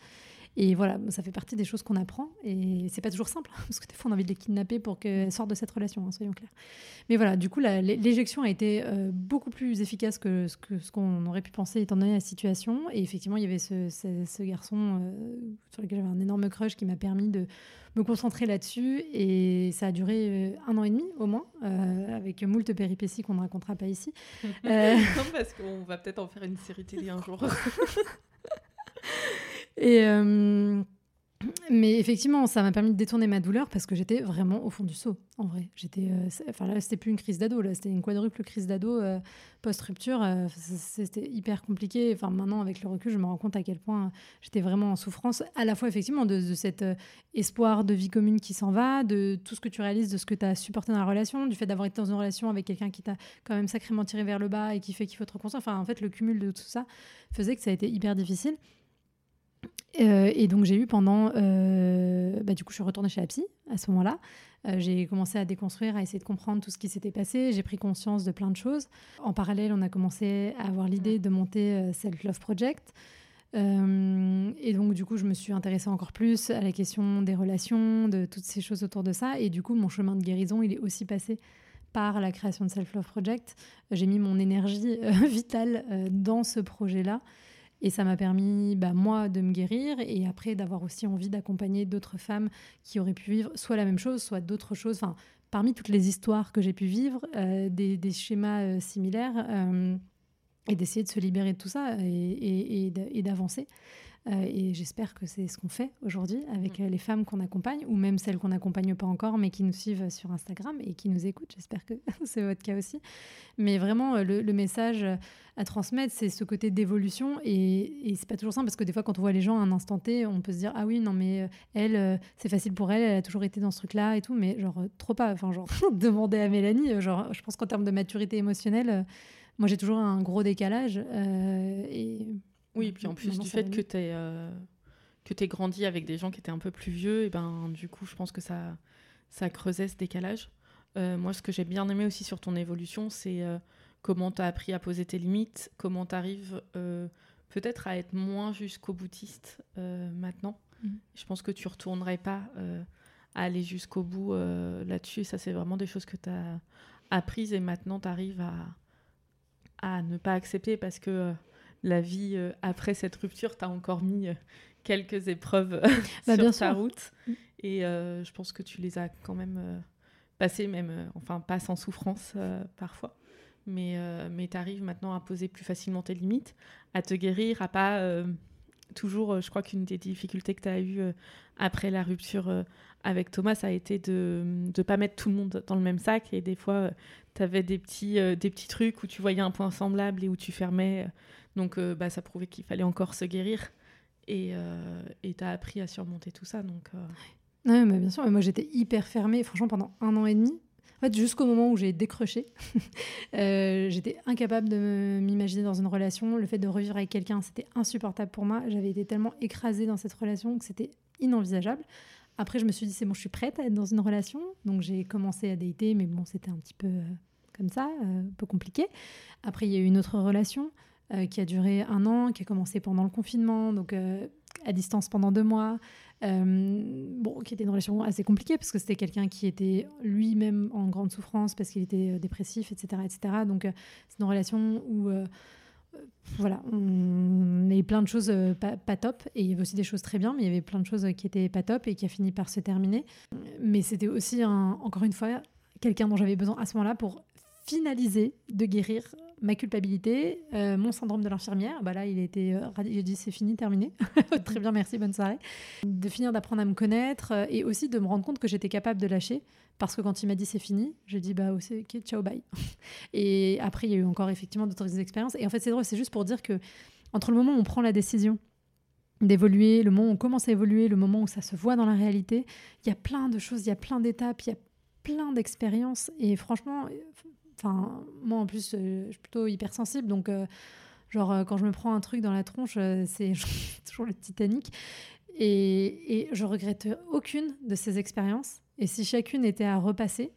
Et voilà, ça fait partie des choses qu'on apprend. Et c'est pas toujours simple, [laughs] parce que des fois, on a envie de les kidnapper pour qu'elles sortent de cette relation, hein, soyons clairs. Mais voilà, du coup, l'éjection a été euh, beaucoup plus efficace que ce qu'on aurait pu penser étant donné la situation. Et effectivement, il y avait ce, garçon euh, sur lequel j'avais un énorme crush qui m'a permis de me concentrer là-dessus. Et ça a duré euh, un an et demi au moins, avec moult péripéties qu'on ne racontera pas ici. [laughs] non, parce qu'on va peut-être en faire une série télé un jour. [laughs] Euh, mais effectivement, ça m'a permis de détourner ma douleur parce que j'étais vraiment au fond du seau, en vrai. J'étais, euh, enfin là, c'était plus une crise d'ado, là, c'était une quadruple crise d'ado euh, post-rupture. c'était hyper compliqué. Enfin, maintenant, avec le recul, je me rends compte à quel point j'étais vraiment en souffrance, à la fois effectivement de, de cet espoir de vie commune qui s'en va, de tout ce que tu réalises, de ce que tu as supporté dans la relation, du fait d'avoir été dans une relation avec quelqu'un qui t'a quand même sacrément tiré vers le bas et qui fait qu'il faut te reconstruire. Enfin, en fait, le cumul de tout ça faisait que ça a été hyper difficile. Et donc j'ai eu pendant, bah, du coup je suis retournée chez la psy à ce moment-là. j'ai commencé à déconstruire, à essayer de comprendre tout ce qui s'était passé. J'ai pris conscience de plein de choses. En parallèle, on a commencé à avoir l'idée de monter Self Love Project. Euh, et donc, du coup, je me suis intéressée encore plus à la question des relations, de toutes ces choses autour de ça. Et du coup, mon chemin de guérison, il est aussi passé par la création de Self Love Project. J'ai mis mon énergie euh, [laughs] vitale euh, dans ce projet-là. Et ça m'a permis, bah, moi, de me guérir et après d'avoir aussi envie d'accompagner d'autres femmes qui auraient pu vivre soit la même chose, soit d'autres choses. Enfin, parmi toutes les histoires que j'ai pu vivre, des, des, schémas similaires et d'essayer de se libérer de tout ça et, d'avancer. Euh, et j'espère que c'est ce qu'on fait aujourd'hui avec mm. euh, les femmes qu'on accompagne, ou même celles qu'on n'accompagne pas encore, mais qui nous suivent sur Instagram et qui nous écoutent. J'espère que [laughs] c'est votre cas aussi. Mais vraiment, euh, le, message à transmettre, c'est ce côté d'évolution. Et, et c'est pas toujours simple, parce que des fois, quand on voit les gens à un instant T, on peut se dire Ah oui, non, mais elle, c'est facile pour elle, elle a toujours été dans ce truc-là et tout, mais genre, trop pas. Enfin, genre, [laughs] demander à Mélanie, genre, je pense qu'en termes de maturité émotionnelle, moi, j'ai toujours un gros décalage. Euh, et... Oui, puis en plus du fait que tu euh, que tu grandi avec des gens qui étaient un peu plus vieux, et ben du coup, je pense que ça, ça creusait ce décalage. Euh, moi, ce que j'ai bien aimé aussi sur ton évolution, c'est comment tu as appris à poser tes limites, comment tu arrives peut-être à être moins jusqu'au boutiste maintenant. Mmh. Je pense que tu retournerais pas à aller jusqu'au bout là-dessus. Ça, c'est vraiment des choses que tu as apprises et maintenant tu arrives à, à ne pas accepter parce que euh, la vie euh, après cette rupture t'a encore mis euh, quelques épreuves bah, [laughs] sur ta route. Mm. Et je pense que tu les as quand même passées, même, enfin, pas sans souffrance parfois. Mais, mais tu arrives maintenant à poser plus facilement tes limites, à te guérir, à pas toujours, je crois qu'une des difficultés que tu as eues après la rupture avec Thomas, ça a été de ne pas mettre tout le monde dans le même sac. Et des fois, tu avais des petits, euh, des petits trucs où tu voyais un point semblable et où tu fermais. Donc, euh, bah, ça prouvait qu'il fallait encore se guérir. Et euh, tu as appris à surmonter tout ça. Donc, Oui, mais bien sûr. Mais moi, j'étais hyper fermée, franchement, pendant un an et demi. En fait, jusqu'au moment où j'ai décroché, [laughs] j'étais incapable de m'imaginer dans une relation. Le fait de revivre avec quelqu'un, c'était insupportable pour moi. J'avais été tellement écrasée dans cette relation que c'était inenvisageable. Après, je me suis dit, c'est bon, je suis prête à être dans une relation. Donc, j'ai commencé à dater, mais bon, c'était un petit peu euh, comme ça, euh, un peu compliqué. Après, il y a eu une autre relation euh, qui a duré un an, qui a commencé pendant le confinement, donc à distance pendant deux mois. bon, qui était une relation assez compliquée parce que c'était quelqu'un qui était lui-même en grande souffrance parce qu'il était dépressif, etc., etc. Donc, c'est une relation où voilà, on avait plein de choses euh, pas, top et il y avait aussi des choses très bien, mais il y avait plein de choses qui étaient pas top et qui a fini par se terminer. Mais c'était aussi, encore une fois, quelqu'un dont j'avais besoin à ce moment-là pour finaliser de guérir ma culpabilité, euh, mon syndrome de l'infirmière. Bah là, il était, euh, j'ai dit c'est fini, terminé. [laughs] Très bien, merci, bonne soirée. De finir d'apprendre à me connaître et aussi de me rendre compte que j'étais capable de lâcher parce que quand il m'a dit c'est fini, j'ai dit bah ok, ciao, bye. [laughs] Et après, il y a eu encore effectivement d'autres expériences. Et en fait, c'est drôle, c'est juste pour dire que entre le moment où on prend la décision d'évoluer, le moment où on commence à évoluer, le moment où ça se voit dans la réalité, il y a plein de choses, il y a plein d'étapes, il y a plein d'expériences. Et franchement, moi en plus, euh, je suis plutôt hypersensible, donc. Euh, genre, euh, quand je me prends un truc dans la tronche, c'est [laughs] toujours le Titanic. Et, et je regrette aucune de ces expériences. Et si chacune était à repasser,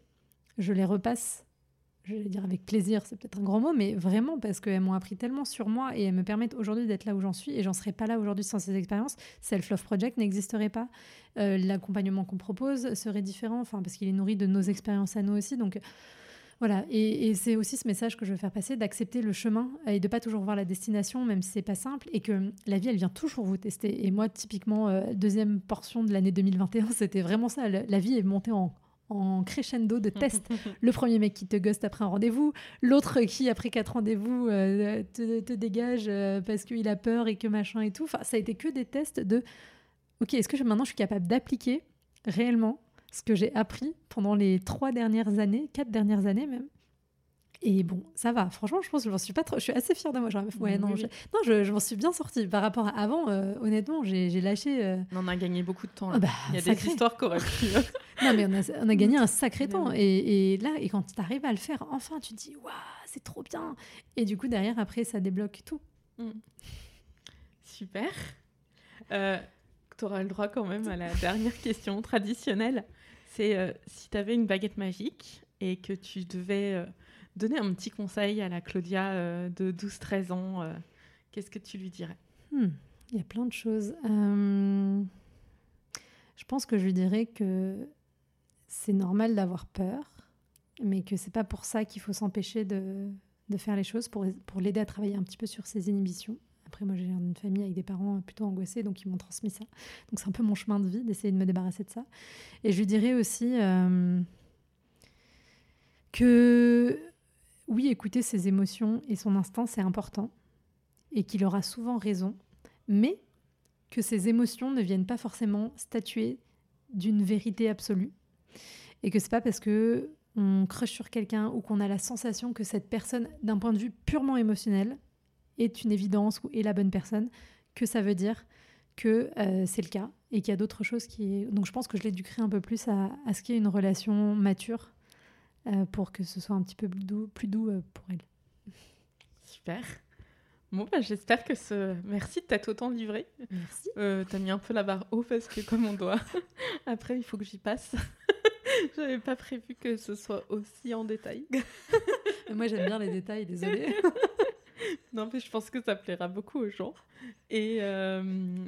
je les repasse, je vais dire avec plaisir, c'est peut-être un grand mot, mais vraiment parce qu'elles m'ont appris tellement sur moi et elles me permettent aujourd'hui d'être là où j'en suis et j'en serais pas là aujourd'hui sans ces expériences. Self-Love Project n'existerait pas. L'accompagnement qu'on propose serait différent, enfin, parce qu'il est nourri de nos expériences à nous aussi. Donc, voilà, et, c'est aussi ce message que je veux faire passer, d'accepter le chemin et de pas toujours voir la destination, même si c'est pas simple, et que la vie, elle vient toujours vous tester. Et moi, typiquement, euh, deuxième portion de l'année 2021, [laughs] c'était vraiment ça. La vie est montée en, en crescendo de tests. [laughs] le premier mec qui te ghost après un rendez-vous, l'autre qui, après quatre rendez-vous, euh, te, dégage euh, parce qu'il a peur et que machin et tout. Enfin, ça a été que des tests de OK, est-ce que maintenant je suis capable d'appliquer réellement ce que j'ai appris pendant les trois dernières années, quatre dernières années même. Et bon, ça va. Franchement, je pense que je suis pas trop. Je suis assez fière de moi. Genre, ouais, non, je, non, je, m'en suis bien sortie par rapport à avant. Euh, honnêtement, j'ai lâché. Euh, on a gagné beaucoup de temps. Là. Ah bah, Il y a des histoires correctes. [laughs] non, mais on a, on a, gagné un sacré temps. Et, et, là, et quand tu arrives à le faire, enfin, tu te dis, waouh, c'est trop bien. Et du coup, derrière, après, ça débloque tout. Mm. Super. Euh, tu auras le droit quand même à la [laughs] dernière question traditionnelle. C'est euh, si tu avais une baguette magique et que tu devais euh, donner un petit conseil à la Claudia euh, de 12-13 ans, qu'est-ce que tu lui dirais? Hmm, Il y a plein de choses. Je pense que je lui dirais que c'est normal d'avoir peur, mais que c'est pas pour ça qu'il faut s'empêcher de, faire les choses, pour l'aider à travailler un petit peu sur ses inhibitions. Après, moi, j'ai une famille avec des parents plutôt angoissés, donc ils m'ont transmis ça. Donc c'est un peu mon chemin de vie d'essayer de me débarrasser de ça. Et je lui dirais aussi euh, que oui, écouter ses émotions et son instinct, c'est important, et qu'il aura souvent raison, mais que ces émotions ne viennent pas forcément statuer d'une vérité absolue, et que c'est pas parce que on sur quelqu'un ou qu'on a la sensation que cette personne, d'un point de vue purement émotionnel, est une évidence ou est la bonne personne, que ça veut dire que euh, c'est le cas et qu'il y a d'autres choses qui... Donc je pense que je l'éduquerai un peu plus à, à ce qu'il y ait une relation mature euh, pour que ce soit un petit peu plus doux, plus doux euh, pour elle. Super. Bon, bah, j'espère que ce. Merci de t'être autant livré. Merci. T'as mis un peu la barre haut parce que, comme on doit. [laughs] Après, il faut que j'y passe. [laughs] J'avais pas prévu que ce soit aussi en détail. [laughs] Moi j'aime bien les détails, désolée. Non, mais je pense que ça plaira beaucoup aux gens. Et, euh,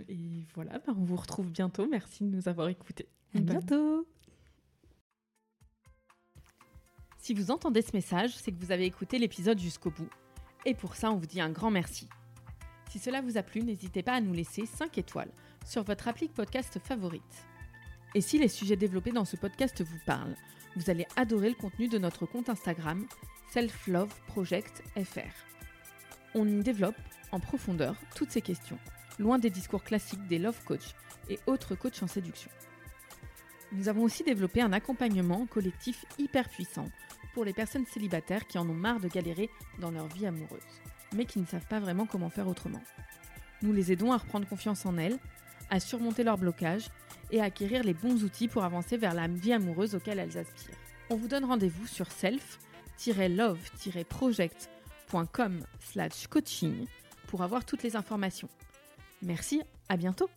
et voilà, bah, on vous retrouve bientôt. Merci de nous avoir écoutés. À bientôt. Si vous entendez ce message, c'est que vous avez écouté l'épisode jusqu'au bout. Et pour ça, on vous dit un grand merci. Si cela vous a plu, n'hésitez pas à nous laisser 5 étoiles sur votre appli podcast favorite. Et si les sujets développés dans ce podcast vous parlent, vous allez adorer le contenu de notre compte Instagram Self Love Project FR. On y développe en profondeur toutes ces questions, loin des discours classiques des love coach et autres coachs en séduction. Nous avons aussi développé un accompagnement collectif hyper puissant pour les personnes célibataires qui en ont marre de galérer dans leur vie amoureuse, mais qui ne savent pas vraiment comment faire autrement. Nous les aidons à reprendre confiance en elles, à surmonter leurs blocages et à acquérir les bons outils pour avancer vers la vie amoureuse auquel elles aspirent. On vous donne rendez-vous sur self-love-project.com coaching pour avoir toutes les informations. Merci, à bientôt